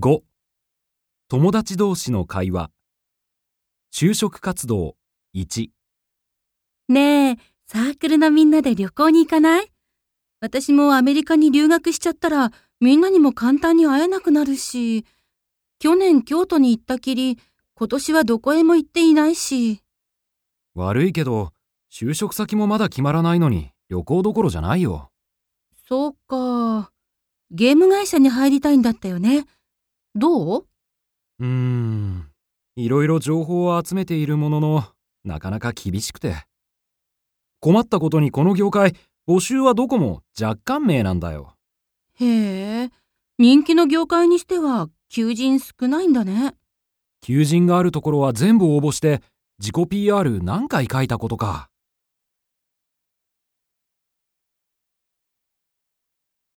5友達同士の会話。就職活動。1ねえ、サークルのみんなで旅行に行かない？私もアメリカに留学しちゃったらみんなにも簡単に会えなくなるし、去年京都に行ったきり、今年はどこへも行っていないし。悪いけど就職先もまだ決まらないのに旅行どころじゃないよ。そうか。ゲーム会社に入りたいんだったよね。どう？うーん。いろいろ情報を集めているもののなかなか厳しくて。困ったことにこの業界募集はどこも若干名なんだよ。へえ、人気の業界にしては求人少ないんだね。求人があるところは全部応募して自己 PR 何回書いたことか